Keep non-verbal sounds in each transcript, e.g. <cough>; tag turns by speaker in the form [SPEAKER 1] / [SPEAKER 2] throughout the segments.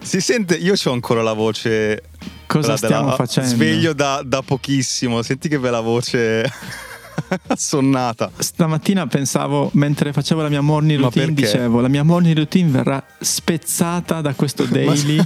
[SPEAKER 1] Si sente, io ho ancora la voce.
[SPEAKER 2] Cosa
[SPEAKER 1] quella
[SPEAKER 2] stiamo
[SPEAKER 1] della-
[SPEAKER 2] facendo?
[SPEAKER 1] Sveglio da, da pochissimo. Senti che bella voce <laughs> assonnata.
[SPEAKER 2] Stamattina pensavo, mentre facevo la mia morning routine, dicevo, la mia morning routine verrà spezzata da questo <laughs> daily.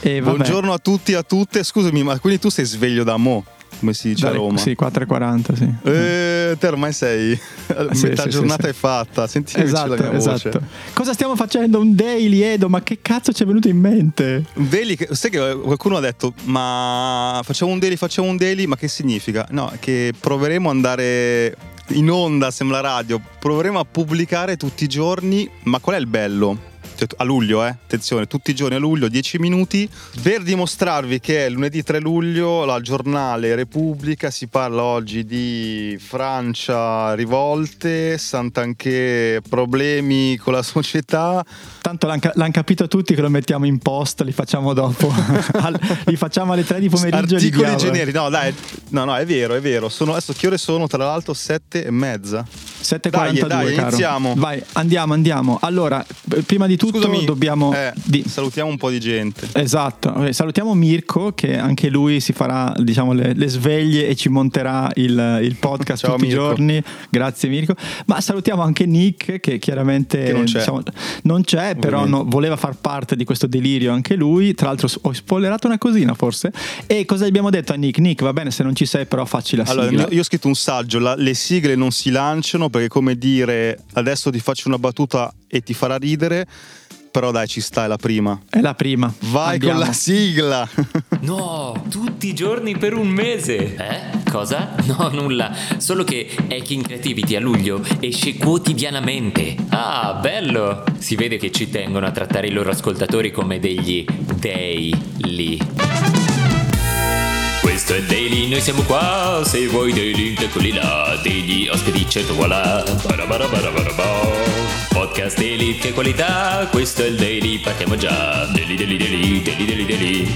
[SPEAKER 2] e vabbè,
[SPEAKER 1] Buongiorno a tutti e a tutte. Scusami, ma quindi tu sei sveglio da mo? Come si dice a
[SPEAKER 2] dalle-
[SPEAKER 1] Roma?
[SPEAKER 2] Sì, 4.40, sì.
[SPEAKER 1] Eh, te ormai sei. <laughs>
[SPEAKER 2] Sì,
[SPEAKER 1] metà
[SPEAKER 2] sì,
[SPEAKER 1] giornata
[SPEAKER 2] sì,
[SPEAKER 1] è fatta. Senti
[SPEAKER 2] Esatto,
[SPEAKER 1] la mia voce.
[SPEAKER 2] esatto. Cosa stiamo facendo? Un daily, Edo? Ma che cazzo ci è venuto in mente?
[SPEAKER 1] Un daily, sai che qualcuno ha detto, ma facciamo un daily, facciamo un daily, ma che significa? No, che proveremo ad andare in onda, sembra radio, proveremo a pubblicare tutti i giorni, ma qual è il bello? A luglio, eh? Attenzione, tutti i giorni a luglio, 10 minuti, per dimostrarvi che lunedì 3 luglio la giornale Repubblica si parla oggi di Francia, rivolte, Sant'Anché, problemi con la società,
[SPEAKER 2] Tanto l'hanno l'han capito tutti che lo mettiamo in post, li facciamo dopo. <laughs> Li facciamo alle 3 di pomeriggio. li
[SPEAKER 1] Articoli
[SPEAKER 2] diamo.
[SPEAKER 1] generici, no dai, no no è vero, è vero. Sono, adesso che ore sono? Tra l'altro sette e mezza.
[SPEAKER 2] 7.42
[SPEAKER 1] Dai, dai,
[SPEAKER 2] caro.
[SPEAKER 1] iniziamo.
[SPEAKER 2] Vai, andiamo, andiamo. Allora, eh, prima di tutto
[SPEAKER 1] Scusami,
[SPEAKER 2] dobbiamo...
[SPEAKER 1] eh,
[SPEAKER 2] di-
[SPEAKER 1] salutiamo un po' di gente.
[SPEAKER 2] Esatto, Eh, salutiamo Mirko che anche lui si farà diciamo, le, le sveglie e ci monterà il, il podcast <laughs>
[SPEAKER 1] Ciao,
[SPEAKER 2] tutti
[SPEAKER 1] Mirko.
[SPEAKER 2] i giorni. Grazie Mirko. Ma salutiamo anche Nick che chiaramente
[SPEAKER 1] Che non c'è.
[SPEAKER 2] diciamo, non c'è, però no- voleva far parte di questo delirio anche lui. Tra l'altro ho spoilerato una cosina forse. E cosa abbiamo detto a Nick? Nick va bene se non ci sei però facci la
[SPEAKER 1] Allora,
[SPEAKER 2] sigla.
[SPEAKER 1] io ho scritto un saggio, la- le sigle non si lanciano perché come dire adesso ti faccio una battuta e ti farà ridere, però dai ci sta, è la prima.
[SPEAKER 2] È la prima.
[SPEAKER 1] Vai
[SPEAKER 2] Andiamo.
[SPEAKER 1] con la sigla. <laughs>
[SPEAKER 3] No, tutti i giorni per un mese. Eh? Cosa? <laughs> No, nulla. Solo che Hacking Creativity a luglio esce quotidianamente. Ah, bello! Si vede che ci tengono a trattare i loro ascoltatori come degli daily. Noi siamo qua. Se vuoi dei link, eccoli là. Degli ospiti, certo, voilà. Podcast Daily, che qualità. Questo è il Daily, partiamo già. Daily, Daily, Daily, Daily, Daily, Daily.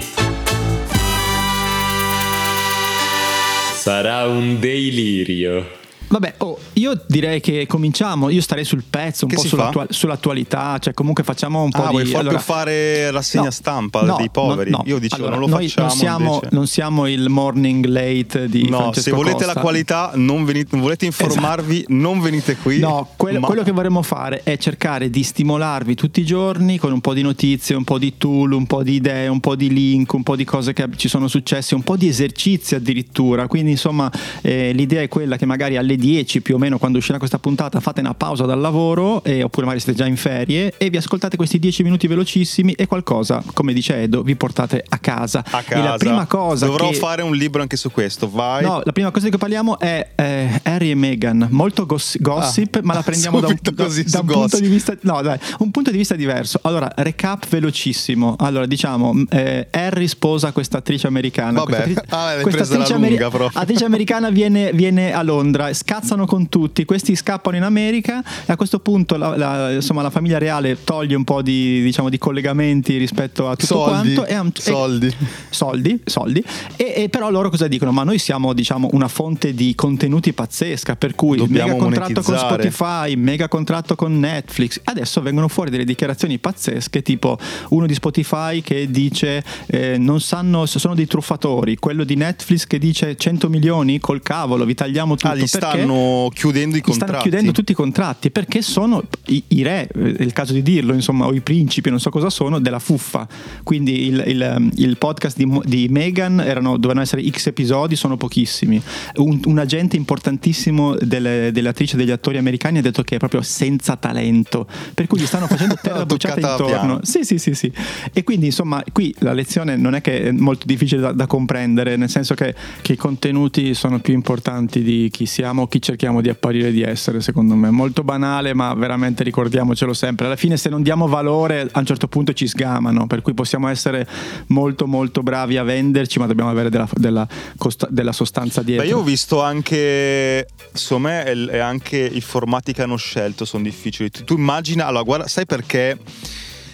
[SPEAKER 3] Sarà un delirio.
[SPEAKER 2] Vabbè, oh, io direi che cominciamo. Io starei sul pezzo, un
[SPEAKER 1] Che
[SPEAKER 2] po'
[SPEAKER 1] si
[SPEAKER 2] sull'attua- sull'attualità, cioè comunque facciamo un po'
[SPEAKER 1] Ah,
[SPEAKER 2] di.
[SPEAKER 1] vuoi proprio
[SPEAKER 2] allora-
[SPEAKER 1] fare rassegna
[SPEAKER 2] No,
[SPEAKER 1] stampa
[SPEAKER 2] no,
[SPEAKER 1] dei poveri?
[SPEAKER 2] no.
[SPEAKER 1] Io dicevo
[SPEAKER 2] Allora,
[SPEAKER 1] non lo
[SPEAKER 2] noi
[SPEAKER 1] facciamo
[SPEAKER 2] Non siamo, non siamo il morning late di
[SPEAKER 1] No,
[SPEAKER 2] Francesco
[SPEAKER 1] se volete
[SPEAKER 2] Costa.
[SPEAKER 1] la qualità, non, venite- non volete informarvi, non venite qui.
[SPEAKER 2] No, quello,
[SPEAKER 1] ma-
[SPEAKER 2] quello che vorremmo fare è cercare di stimolarvi tutti i giorni con un po' di notizie, un po' di tool, un po' di idee, un po' di link, un po' di cose che ci sono successe, un po' di esercizi addirittura. Quindi, insomma, eh, l'idea è quella che magari alle 10 più o meno, quando uscirà questa puntata, fate una pausa dal lavoro, eh, oppure magari siete già in ferie, e vi ascoltate questi 10 minuti velocissimi e qualcosa, come dice Edo, vi portate a casa.
[SPEAKER 1] a
[SPEAKER 2] E
[SPEAKER 1] casa.
[SPEAKER 2] la prima cosa
[SPEAKER 1] Dovrò
[SPEAKER 2] che...
[SPEAKER 1] fare un libro anche su questo. Vai.
[SPEAKER 2] No, la prima cosa di cui parliamo è eh, Harry e Meghan, molto goss- gossip,
[SPEAKER 1] Ah,
[SPEAKER 2] ma la prendiamo da un, <laughs> da- da un punto di vista no, dai, un punto di vista diverso. Allora, recap velocissimo. Allora, diciamo, eh, Harry sposa questa attrice americana.
[SPEAKER 1] Vabbè,
[SPEAKER 2] Questa
[SPEAKER 1] ah, l'hai
[SPEAKER 2] questa attrice
[SPEAKER 1] lunga proprio.
[SPEAKER 2] attrice americana viene, viene a Londra, scazzano con tutti, questi scappano in America e a questo punto la, la- insomma, la famiglia reale toglie un po' di, diciamo, di collegamenti rispetto a tutto
[SPEAKER 1] Soldi,
[SPEAKER 2] quanto. E un- e-
[SPEAKER 1] soldi.
[SPEAKER 2] soldi, soldi. E, e però loro cosa dicono? Ma noi siamo diciamo una fonte di contenuti pazzesca, per cui
[SPEAKER 1] Dobbiamo
[SPEAKER 2] mega contratto con. Spotify, mega contratto con Netflix. Adesso vengono fuori delle dichiarazioni pazzesche, tipo uno di Spotify che dice eh, non sanno se sono dei truffatori, quello di Netflix che dice 100 milioni col cavolo, vi tagliamo tutto.
[SPEAKER 1] Ah,
[SPEAKER 2] perché?
[SPEAKER 1] Stanno chiudendo i contratti.
[SPEAKER 2] stanno chiudendo tutti i contratti perché sono i, i re, eh, è il caso di dirlo, insomma, o i principi, non so cosa sono, della fuffa. Quindi il, il- il podcast di, di erano, dovevano essere X episodi, sono pochissimi. Un, un agente importantissimo delle, delle attrici e degli attori americani ha detto che è proprio senza talento, per cui gli stanno facendo <laughs> terra bruciata
[SPEAKER 1] Toccata
[SPEAKER 2] intorno. Sì, sì, sì, sì. E quindi insomma qui la lezione non è che è molto difficile da, da comprendere, nel senso che, che i contenuti sono più importanti di chi siamo, chi cerchiamo di apparire di essere, secondo me. Molto banale, ma veramente ricordiamocelo sempre. Alla fine, se non diamo valore, a un certo punto ci sgamano. Per cui possiamo essere molto, molto bravi a venderci, ma dobbiamo avere della, della, costa- della sostanza dietro.
[SPEAKER 1] Beh, io ho visto anche, secondo me, è anche i formati che hanno scelto sono difficili. Tu, tu immagina, allora, guarda, sai perché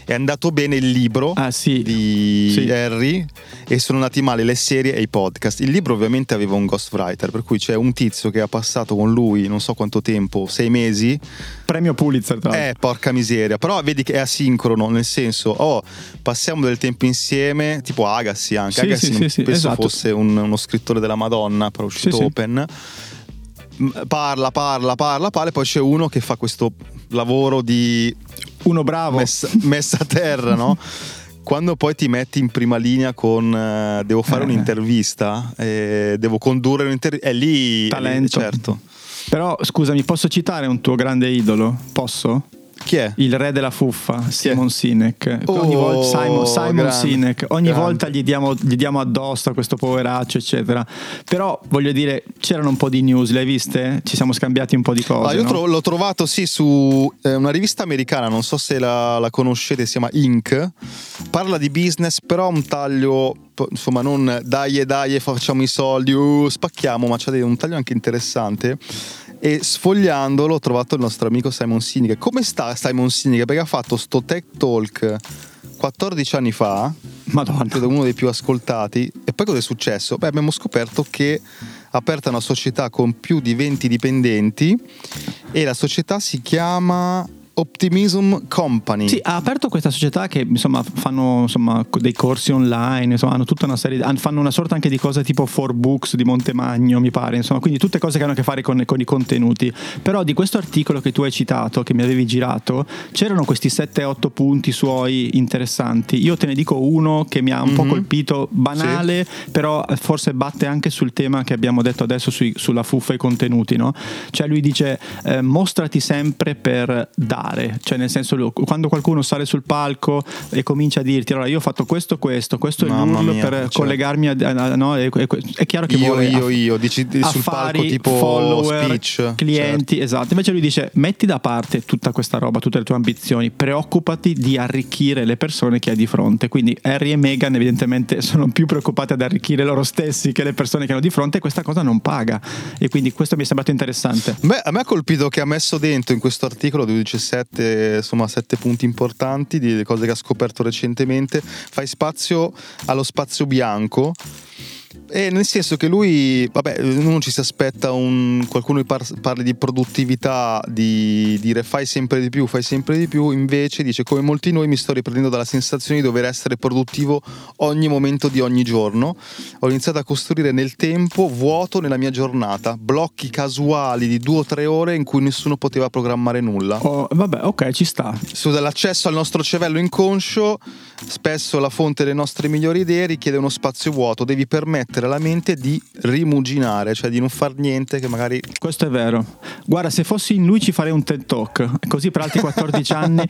[SPEAKER 1] è andato bene il libro
[SPEAKER 2] Ah, sì.
[SPEAKER 1] di
[SPEAKER 2] Sì.
[SPEAKER 1] Harry e sono andati male le serie e i podcast. Il libro ovviamente aveva un ghostwriter, per cui c'è un tizio che ha passato con lui non so quanto tempo, sei mesi.
[SPEAKER 2] Premio Pulitzer, tra l'altro.
[SPEAKER 1] Eh, porca miseria. Però vedi che è asincrono, nel senso, oh, passiamo del tempo insieme, tipo Agassi anche.
[SPEAKER 2] Sì,
[SPEAKER 1] Agassi
[SPEAKER 2] sì,
[SPEAKER 1] non
[SPEAKER 2] sì,
[SPEAKER 1] penso
[SPEAKER 2] esatto.
[SPEAKER 1] fosse un- uno scrittore della Madonna, però è uscito open. Parla, parla, parla, parla, e poi c'è uno che fa questo lavoro di
[SPEAKER 2] Uno bravo.
[SPEAKER 1] messa, messa a terra, no? <laughs> Quando poi ti metti in prima linea con eh, devo fare
[SPEAKER 2] Eh.
[SPEAKER 1] un'intervista, eh, devo condurre un'intervista, è lì,
[SPEAKER 2] Talento.
[SPEAKER 1] è lì, certo.
[SPEAKER 2] Però scusami, posso citare un tuo grande idolo? Posso?
[SPEAKER 1] Chi è?
[SPEAKER 2] Il re della fuffa, Simon Sinek.
[SPEAKER 1] Oh,
[SPEAKER 2] ogni volta, Simon, Simon
[SPEAKER 1] grande,
[SPEAKER 2] Sinek. Ogni
[SPEAKER 1] grande.
[SPEAKER 2] volta gli diamo, gli diamo addosso a questo poveraccio, eccetera. Però voglio dire, c'erano un po' di news, le hai viste? Ci siamo scambiati un po' di cose.
[SPEAKER 1] Ah, io
[SPEAKER 2] no?
[SPEAKER 1] tro- l'ho trovato sì su eh, una rivista americana, non so se la, la conoscete, si chiama Inc. Parla di business, però ha un taglio, insomma, non dai e dai e facciamo i soldi, uh, spacchiamo, ma dei- un taglio anche interessante. E sfogliandolo ho trovato il nostro amico Simon Sinek. Come sta Simon Sinek? Perché ha fatto sto Tech Talk 14 anni fa,
[SPEAKER 2] Madonna.
[SPEAKER 1] credo uno dei più ascoltati. E poi cosa è successo? Beh, abbiamo scoperto che ha aperto una società con più di 20 dipendenti e la società si chiama Optimism Company.
[SPEAKER 2] Sì, ha aperto questa società che insomma fanno insomma, dei corsi online, insomma, hanno tutta una serie, fanno una sorta anche di cose tipo 4Books di Montemagno, mi pare, insomma, quindi tutte cose che hanno a che fare con, con i contenuti. Però di questo articolo che tu hai citato, che mi avevi girato, c'erano questi 7-8 punti suoi interessanti. Io te ne dico uno che mi ha un po'
[SPEAKER 1] Mhm.
[SPEAKER 2] colpito, banale, però forse batte anche sul tema che abbiamo detto adesso sui- sulla fuffa e i contenuti, no? Cioè lui dice eh, mostrati sempre per dare, cioè nel senso quando qualcuno sale sul palco e comincia a dirti allora io ho fatto questo, questo, questo è
[SPEAKER 1] Mamma
[SPEAKER 2] l'URL
[SPEAKER 1] mia,
[SPEAKER 2] per
[SPEAKER 1] certo.
[SPEAKER 2] collegarmi a, a- no? E- è chiaro che
[SPEAKER 1] Io,
[SPEAKER 2] vuole
[SPEAKER 1] io,
[SPEAKER 2] aff-
[SPEAKER 1] io, dici sul palco tipo
[SPEAKER 2] follower,
[SPEAKER 1] speech. certo.
[SPEAKER 2] clienti, esatto. Invece lui dice metti da parte tutta questa roba, tutte le tue ambizioni, preoccupati di arricchire le persone che hai di fronte. Quindi Harry e Meghan evidentemente <laughs> sono più preoccupati ad arricchire loro stessi che le persone che hanno di fronte e questa cosa non paga. E quindi questo mi è sembrato interessante.
[SPEAKER 1] Beh, a me ha colpito che ha messo dentro in questo articolo 17, insomma, sette punti importanti di cose che ha scoperto recentemente. Fai spazio allo spazio bianco. E nel senso che lui, vabbè, uno ci si aspetta un, qualcuno che par- parli di produttività, di dire fai sempre di più, fai sempre di più, invece dice come molti noi mi sto riprendendo dalla sensazione di dover essere produttivo ogni momento di ogni giorno. Ho iniziato a costruire nel tempo vuoto nella mia giornata, blocchi casuali di due o tre ore in cui nessuno poteva programmare nulla.
[SPEAKER 2] Oh, vabbè, ok, ci sta.
[SPEAKER 1] Su dall'accesso al nostro cervello inconscio, spesso la fonte delle nostre migliori idee richiede uno spazio vuoto, devi permettere alla mente di rimuginare, cioè di non far niente che magari
[SPEAKER 2] Questo è vero. Guarda, se fossi in lui ci farei un TED Talk, così per altri 14 <laughs> anni.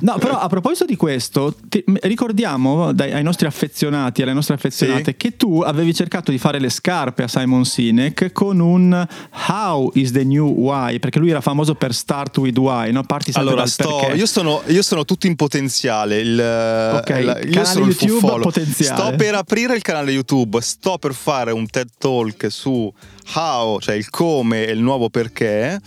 [SPEAKER 2] No, però a proposito di questo, ti- ricordiamo dai- ai nostri affezionati, alle nostre affezionate,
[SPEAKER 1] Sì.
[SPEAKER 2] che tu avevi cercato di fare le scarpe a Simon Sinek con un How is the new why, perché lui era famoso per start with why, no? Parti sempre
[SPEAKER 1] Allora, sto, io, sono, io sono tutto in potenziale. Il,
[SPEAKER 2] Ok,
[SPEAKER 1] il- io
[SPEAKER 2] canale
[SPEAKER 1] il
[SPEAKER 2] YouTube potenziale.
[SPEAKER 1] Sto per aprire il canale YouTube, sto per fare un TED Talk su how, cioè il come e il nuovo perché.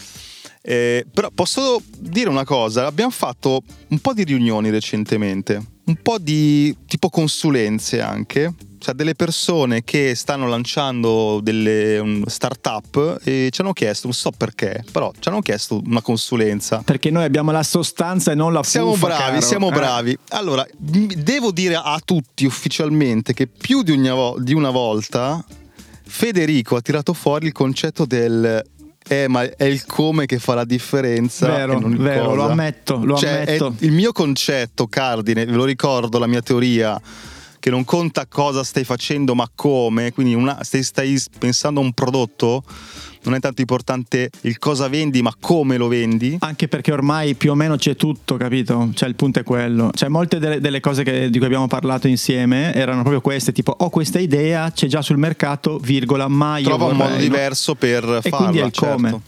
[SPEAKER 1] Eh, però posso dire una cosa: abbiamo fatto un po' di riunioni recentemente, un po' di tipo consulenze anche. Cioè delle persone che stanno lanciando delle um, start-up e ci hanno chiesto, non so perché, però ci hanno chiesto una consulenza.
[SPEAKER 2] Perché noi abbiamo la sostanza e non la
[SPEAKER 1] Siamo bravi,
[SPEAKER 2] caro.
[SPEAKER 1] siamo
[SPEAKER 2] Eh.
[SPEAKER 1] bravi. Allora, devo dire a tutti ufficialmente che più di una, vo- di una volta Federico ha tirato fuori il concetto del eh, ma è il come che fa la differenza.
[SPEAKER 2] Vero, vero, lo ammetto, lo
[SPEAKER 1] Cioè,
[SPEAKER 2] ammetto.
[SPEAKER 1] il mio concetto cardine, ve lo ricordo, la mia teoria, che non conta cosa stai facendo, ma come. Quindi una- stai, stai pensando a un prodotto, non è tanto importante il cosa vendi, ma come lo vendi.
[SPEAKER 2] Anche perché ormai più o meno c'è tutto, capito? Cioè il punto è quello. Cioè molte delle, delle cose che- di cui abbiamo parlato insieme erano proprio queste, tipo ho questa idea, c'è già sul mercato, virgola, ma io
[SPEAKER 1] Trova un modo diverso per
[SPEAKER 2] E
[SPEAKER 1] farla.
[SPEAKER 2] quindi è il
[SPEAKER 1] certo.
[SPEAKER 2] come.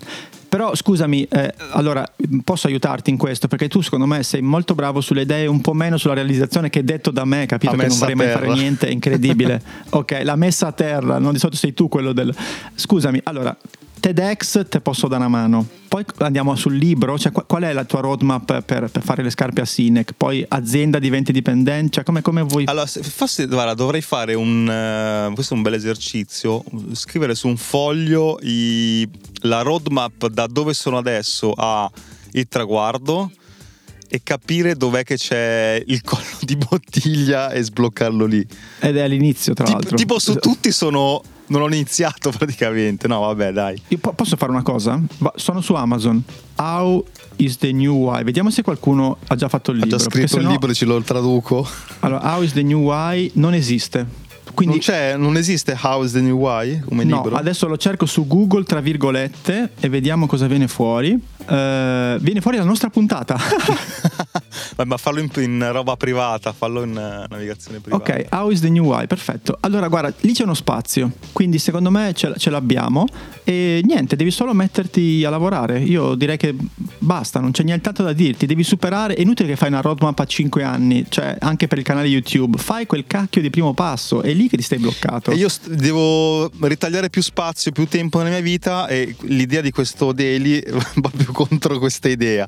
[SPEAKER 2] Però scusami, eh, allora posso aiutarti in questo perché tu secondo me sei molto bravo sulle idee, un po' meno sulla realizzazione che detto da me, capito
[SPEAKER 1] La
[SPEAKER 2] che non vorrei mai fare niente, è incredibile. <laughs> ok, la messa a terra, no? di solito sei tu quello del... Scusami, allora, TEDx te posso dare una mano, poi andiamo sul libro, cioè qual- è la tua roadmap per, per fare le scarpe a Sinec, poi azienda diventi dipendente, cioè come, come vuoi...
[SPEAKER 1] Allora, se- forse guarda, dovrei fare un. eh, questo è un bel esercizio. Scrivere su un foglio i- la roadmap da dove sono adesso a il traguardo e capire dov'è che c'è il collo di bottiglia e sbloccarlo lì.
[SPEAKER 2] Ed è all'inizio tra
[SPEAKER 1] Tipo,
[SPEAKER 2] l'altro.
[SPEAKER 1] tipo su tutti sono. Non ho iniziato <laughs> praticamente. No, vabbè, dai.
[SPEAKER 2] Io po- posso fare una cosa? Va- sono su Amazon. How is the new why? Vediamo se qualcuno ha già fatto il
[SPEAKER 1] Ha
[SPEAKER 2] libro.
[SPEAKER 1] già
[SPEAKER 2] perché
[SPEAKER 1] scritto il
[SPEAKER 2] sennò-
[SPEAKER 1] libro e ce lo traduco.
[SPEAKER 2] Allora, How is the new why non esiste. Quindi
[SPEAKER 1] non, c'è, non esiste How is the New Why come
[SPEAKER 2] no,
[SPEAKER 1] libro?
[SPEAKER 2] adesso lo cerco su Google tra virgolette e vediamo cosa viene fuori. Eh, viene fuori la nostra puntata. <laughs> <laughs>
[SPEAKER 1] Vabbè, ma fallo in, in roba privata, fallo in eh, navigazione privata.
[SPEAKER 2] ok, How is the new why? Perfetto. Allora, guarda, lì c'è uno spazio. Quindi secondo me ce, ce l'abbiamo. E niente, devi solo metterti a lavorare. Io direi che basta, non c'è nient'altro da dirti. Devi superare. È inutile che fai una roadmap a 5 anni, cioè anche per il canale YouTube. Fai quel cacchio di primo passo. È lì che ti stai bloccato.
[SPEAKER 1] E io st- devo ritagliare più spazio, più tempo nella mia vita e l'idea di questo daily <laughs> va più contro questa idea.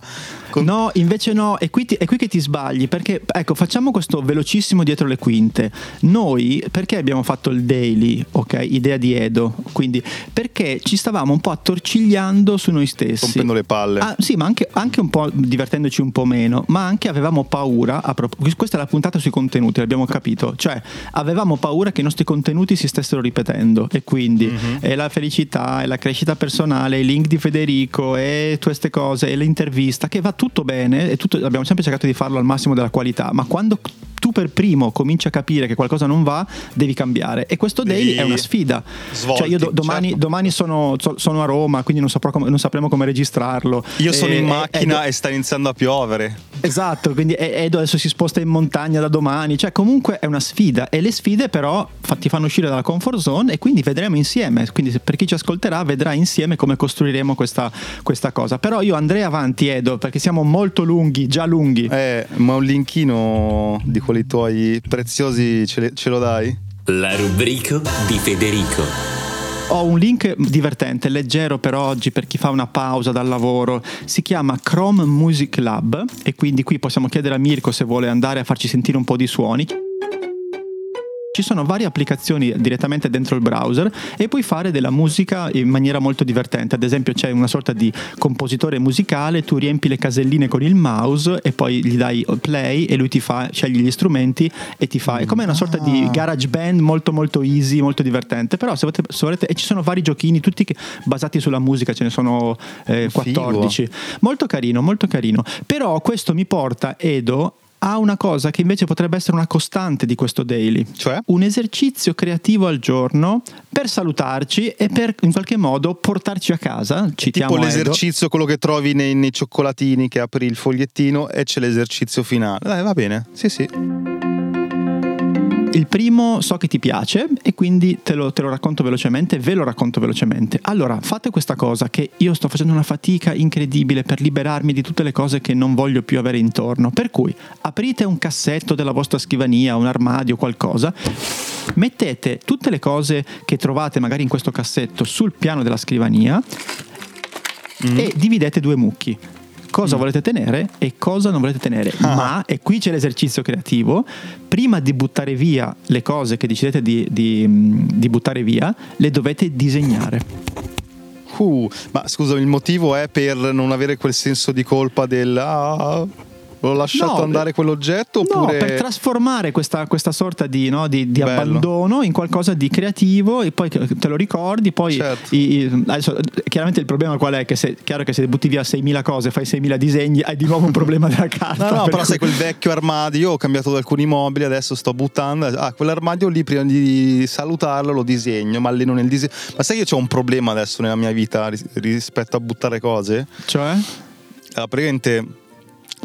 [SPEAKER 1] Con-
[SPEAKER 2] No, invece no, è qui, ti- è qui che ti sbagli, perché ecco, facciamo questo velocissimo dietro le quinte. Noi, perché abbiamo fatto il daily, ok, idea di Edo, quindi perché ci stavamo un po' attorcigliando su noi stessi.
[SPEAKER 1] Rompendo le palle.
[SPEAKER 2] Ah, sì, ma anche, anche un po' divertendoci un po' meno, ma anche avevamo paura, a prop- questa è la puntata sui contenuti, l'abbiamo capito, cioè avevamo paura che i nostri contenuti si stessero ripetendo e quindi
[SPEAKER 1] Mhm.
[SPEAKER 2] è la felicità, è la crescita personale, i link di Federico e queste cose, e l'intervista, che va tutto bene, e tutto- abbiamo sempre cercato di farlo al massimo della qualità, ma quando tu per primo cominci a capire che qualcosa non va, devi cambiare. E questo daily
[SPEAKER 1] Devi
[SPEAKER 2] è una sfida.
[SPEAKER 1] svolti,
[SPEAKER 2] cioè io do- domani,
[SPEAKER 1] certo.
[SPEAKER 2] domani sono, so- sono a Roma, quindi non, saprò come- non sapremo come registrarlo.
[SPEAKER 1] Io sono
[SPEAKER 2] E-
[SPEAKER 1] in macchina
[SPEAKER 2] e-
[SPEAKER 1] e sta iniziando a piovere.
[SPEAKER 2] Esatto, quindi Edo adesso si sposta in montagna da domani, cioè comunque è una sfida e le sfide però ti fanno uscire dalla comfort zone e quindi vedremo insieme, quindi per chi ci ascolterà vedrà insieme come costruiremo questa, questa cosa. Però io andrei avanti Edo perché siamo molto lunghi, già lunghi.
[SPEAKER 1] Eh, ma un linkino di quelli tuoi preziosi ce, le- ce lo dai?
[SPEAKER 3] La rubrica di Federico.
[SPEAKER 2] Ho un link divertente, leggero per oggi, per chi fa una pausa dal lavoro. Si chiama Chrome Music Lab e quindi qui possiamo chiedere a Mirko se vuole andare a farci sentire un po' di suoni. Ci sono varie applicazioni direttamente dentro il browser e puoi fare della musica in maniera molto divertente. Ad esempio c'è una sorta di compositore musicale, tu riempi le caselline con il mouse e poi gli dai play e lui ti fa, scegli gli strumenti e ti fa. È come una sorta di garage band molto molto easy, molto divertente. Però se volete, se volete- e ci sono vari giochini tutti che- basati sulla musica, ce ne sono eh,
[SPEAKER 1] Figo.
[SPEAKER 2] 14. Molto carino, molto carino. Però questo mi porta, Edo, a una cosa che invece potrebbe essere una costante di questo daily.
[SPEAKER 1] Cioè?
[SPEAKER 2] Un esercizio creativo al giorno per salutarci e per in qualche modo portarci a casa. Citiamo
[SPEAKER 1] tipo
[SPEAKER 2] Edo.
[SPEAKER 1] l'esercizio, quello che trovi nei, nei cioccolatini che apri il fogliettino e c'è l'esercizio finale. Dai, va bene. Sì, sì.
[SPEAKER 2] Il primo so che ti piace e quindi te lo, te lo racconto velocemente, ve lo racconto velocemente. Allora, fate questa cosa che io sto facendo una fatica incredibile per liberarmi di tutte le cose che non voglio più avere intorno. Per cui aprite un cassetto della vostra scrivania, un armadio, qualcosa, mettete tutte le cose che trovate magari in questo cassetto sul piano della scrivania e dividete due mucchi. Cosa volete tenere e cosa non volete tenere. Ma, e qui c'è l'esercizio creativo, prima di buttare via le cose che decidete di, di, mh, di buttare via, le dovete disegnare.
[SPEAKER 1] Uh, ma scusa, il motivo è per non avere quel senso di colpa del... Ah, L'ho lasciato
[SPEAKER 2] No,
[SPEAKER 1] andare quell'oggetto oppure...
[SPEAKER 2] No, per trasformare questa, questa sorta di, no, di- di abbandono in qualcosa di creativo e poi te lo ricordi. Poi
[SPEAKER 1] Certo.
[SPEAKER 2] i- i- adesso, chiaramente il problema qual è? Che se, chiaro che se butti via 6.000 cose, fai 6.000 disegni, hai di nuovo un problema della carta.
[SPEAKER 1] No, no,
[SPEAKER 2] per <laughs>
[SPEAKER 1] però
[SPEAKER 2] cui-
[SPEAKER 1] sai quel vecchio armadio, io ho cambiato alcuni mobili, adesso sto buttando. Ah, quell'armadio lì prima di salutarlo lo disegno, ma alleno nel disegno. Ma sai che c'ho un problema adesso nella mia vita ris- rispetto a buttare cose?
[SPEAKER 2] Cioè?
[SPEAKER 1] Allora, praticamente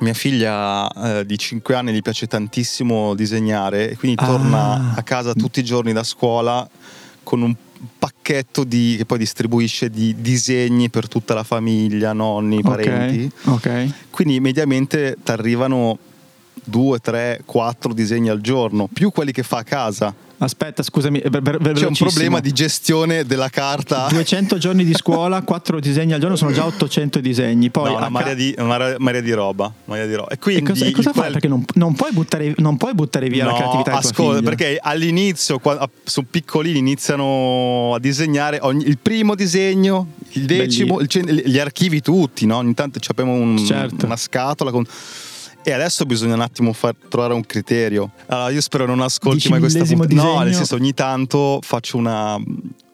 [SPEAKER 1] mia figlia eh, di 5 anni gli piace tantissimo disegnare e quindi
[SPEAKER 2] Ah.
[SPEAKER 1] torna a casa tutti i giorni da scuola con un pacchetto di, che poi distribuisce di disegni per tutta la famiglia, nonni, parenti.
[SPEAKER 2] Ok. ok.
[SPEAKER 1] Quindi mediamente ti arrivano 2, 3, 4 disegni al giorno, più quelli che fa a casa.
[SPEAKER 2] Aspetta, scusami, ver- ver-
[SPEAKER 1] C'è un problema di gestione della carta.
[SPEAKER 2] 200 giorni di scuola, <laughs> 4 disegni al giorno, sono già 800 disegni. Poi
[SPEAKER 1] no, una marea di, una marea di roba. marea di roba. E
[SPEAKER 2] E
[SPEAKER 1] quindi
[SPEAKER 2] cosa, e cosa fai?
[SPEAKER 1] quel-
[SPEAKER 2] Perché non, non puoi buttare, non puoi buttare via la
[SPEAKER 1] No,
[SPEAKER 2] creatività di tua
[SPEAKER 1] ascolta, perché all'inizio, qua- a- sono piccolini, iniziano a disegnare ogni- il primo disegno, il decimo, il gli archivi tutti, no? Ogni tanto abbiamo un-
[SPEAKER 2] Certo.
[SPEAKER 1] una scatola con. E adesso bisogna un attimo far trovare un criterio. Allora, io spero non ascolti mai questa puntata. No, nel senso, ogni tanto faccio una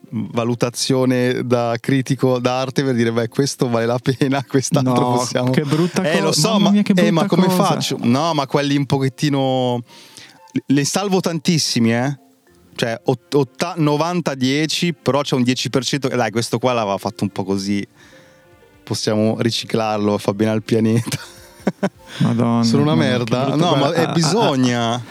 [SPEAKER 1] valutazione da critico d'arte per dire beh questo vale la pena <laughs> quest'altro
[SPEAKER 2] No,
[SPEAKER 1] possiamo
[SPEAKER 2] che brutta
[SPEAKER 1] eh
[SPEAKER 2] cosa,
[SPEAKER 1] lo so ma,
[SPEAKER 2] mia,
[SPEAKER 1] eh, ma come
[SPEAKER 2] cosa.
[SPEAKER 1] faccio no ma quelli un pochettino le salvo tantissimi eh cioè ot- otta- 90-10 però c'è un 10% che dai questo qua l'aveva fatto un po' così possiamo riciclarlo fa bene al pianeta <laughs>
[SPEAKER 2] Madonna,
[SPEAKER 1] sono una merda no ma
[SPEAKER 2] Guarda,
[SPEAKER 1] eh,
[SPEAKER 2] ah, ah,
[SPEAKER 1] bisogna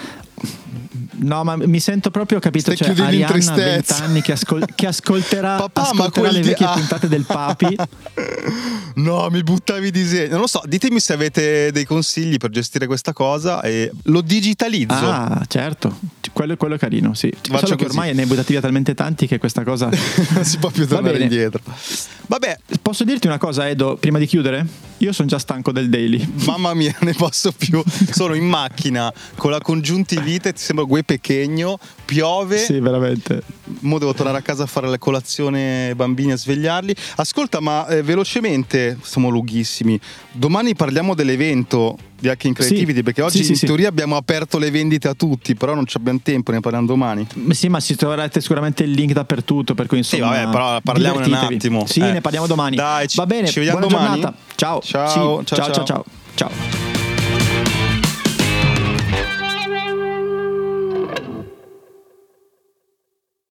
[SPEAKER 2] No, ma mi sento proprio capito.
[SPEAKER 1] Stai
[SPEAKER 2] Cioè, Arianna ha
[SPEAKER 1] tristezza.
[SPEAKER 2] 20 anni che, ascol- che ascolterà,
[SPEAKER 1] Papà,
[SPEAKER 2] ascolterà le
[SPEAKER 1] di-
[SPEAKER 2] vecchie
[SPEAKER 1] ah.
[SPEAKER 2] puntate del Papi. <laughs>
[SPEAKER 1] No, mi buttavi disegni. Non lo so, ditemi se avete dei consigli per gestire questa cosa e lo digitalizzo.
[SPEAKER 2] Ah, certo. Quello, quello è carino, sì.
[SPEAKER 1] Faccio
[SPEAKER 2] Solo che
[SPEAKER 1] così.
[SPEAKER 2] ormai ne hai buttati via talmente tanti che questa cosa.
[SPEAKER 1] non <laughs> si può più tornare indietro. Vabbè,
[SPEAKER 2] Posso dirti una cosa, Edo, prima di chiudere? Io sono già stanco del daily.
[SPEAKER 1] mamma mia, ne posso più. Sono in macchina con la congiuntivite, ti sembra gue pechegno, piove.
[SPEAKER 2] Sì, veramente.
[SPEAKER 1] Mo devo tornare a casa a fare la colazione ai bambini a svegliarli. Ascolta, ma eh, velocemente, siamo lunghissimi. Domani parliamo dell'evento di Hacking
[SPEAKER 2] Sì.
[SPEAKER 1] Creativity perché oggi
[SPEAKER 2] Sì, sì,
[SPEAKER 1] in
[SPEAKER 2] sì.
[SPEAKER 1] teoria abbiamo aperto le vendite a tutti, però non abbiamo tempo, ne parliamo domani.
[SPEAKER 2] Sì, ma si troverete sicuramente il link dappertutto, per cui
[SPEAKER 1] Sì,
[SPEAKER 2] insomma.
[SPEAKER 1] vabbè, però parliamone un attimo.
[SPEAKER 2] Sì,
[SPEAKER 1] Eh.
[SPEAKER 2] ne parliamo domani.
[SPEAKER 1] Dai, ci-
[SPEAKER 2] Va bene,
[SPEAKER 1] ci vediamo
[SPEAKER 2] buona
[SPEAKER 1] domani?
[SPEAKER 2] giornata.
[SPEAKER 1] Ciao.
[SPEAKER 2] Sì,
[SPEAKER 1] ciao,
[SPEAKER 2] ciao, ciao,
[SPEAKER 1] ciao.
[SPEAKER 2] ciao. Ciao.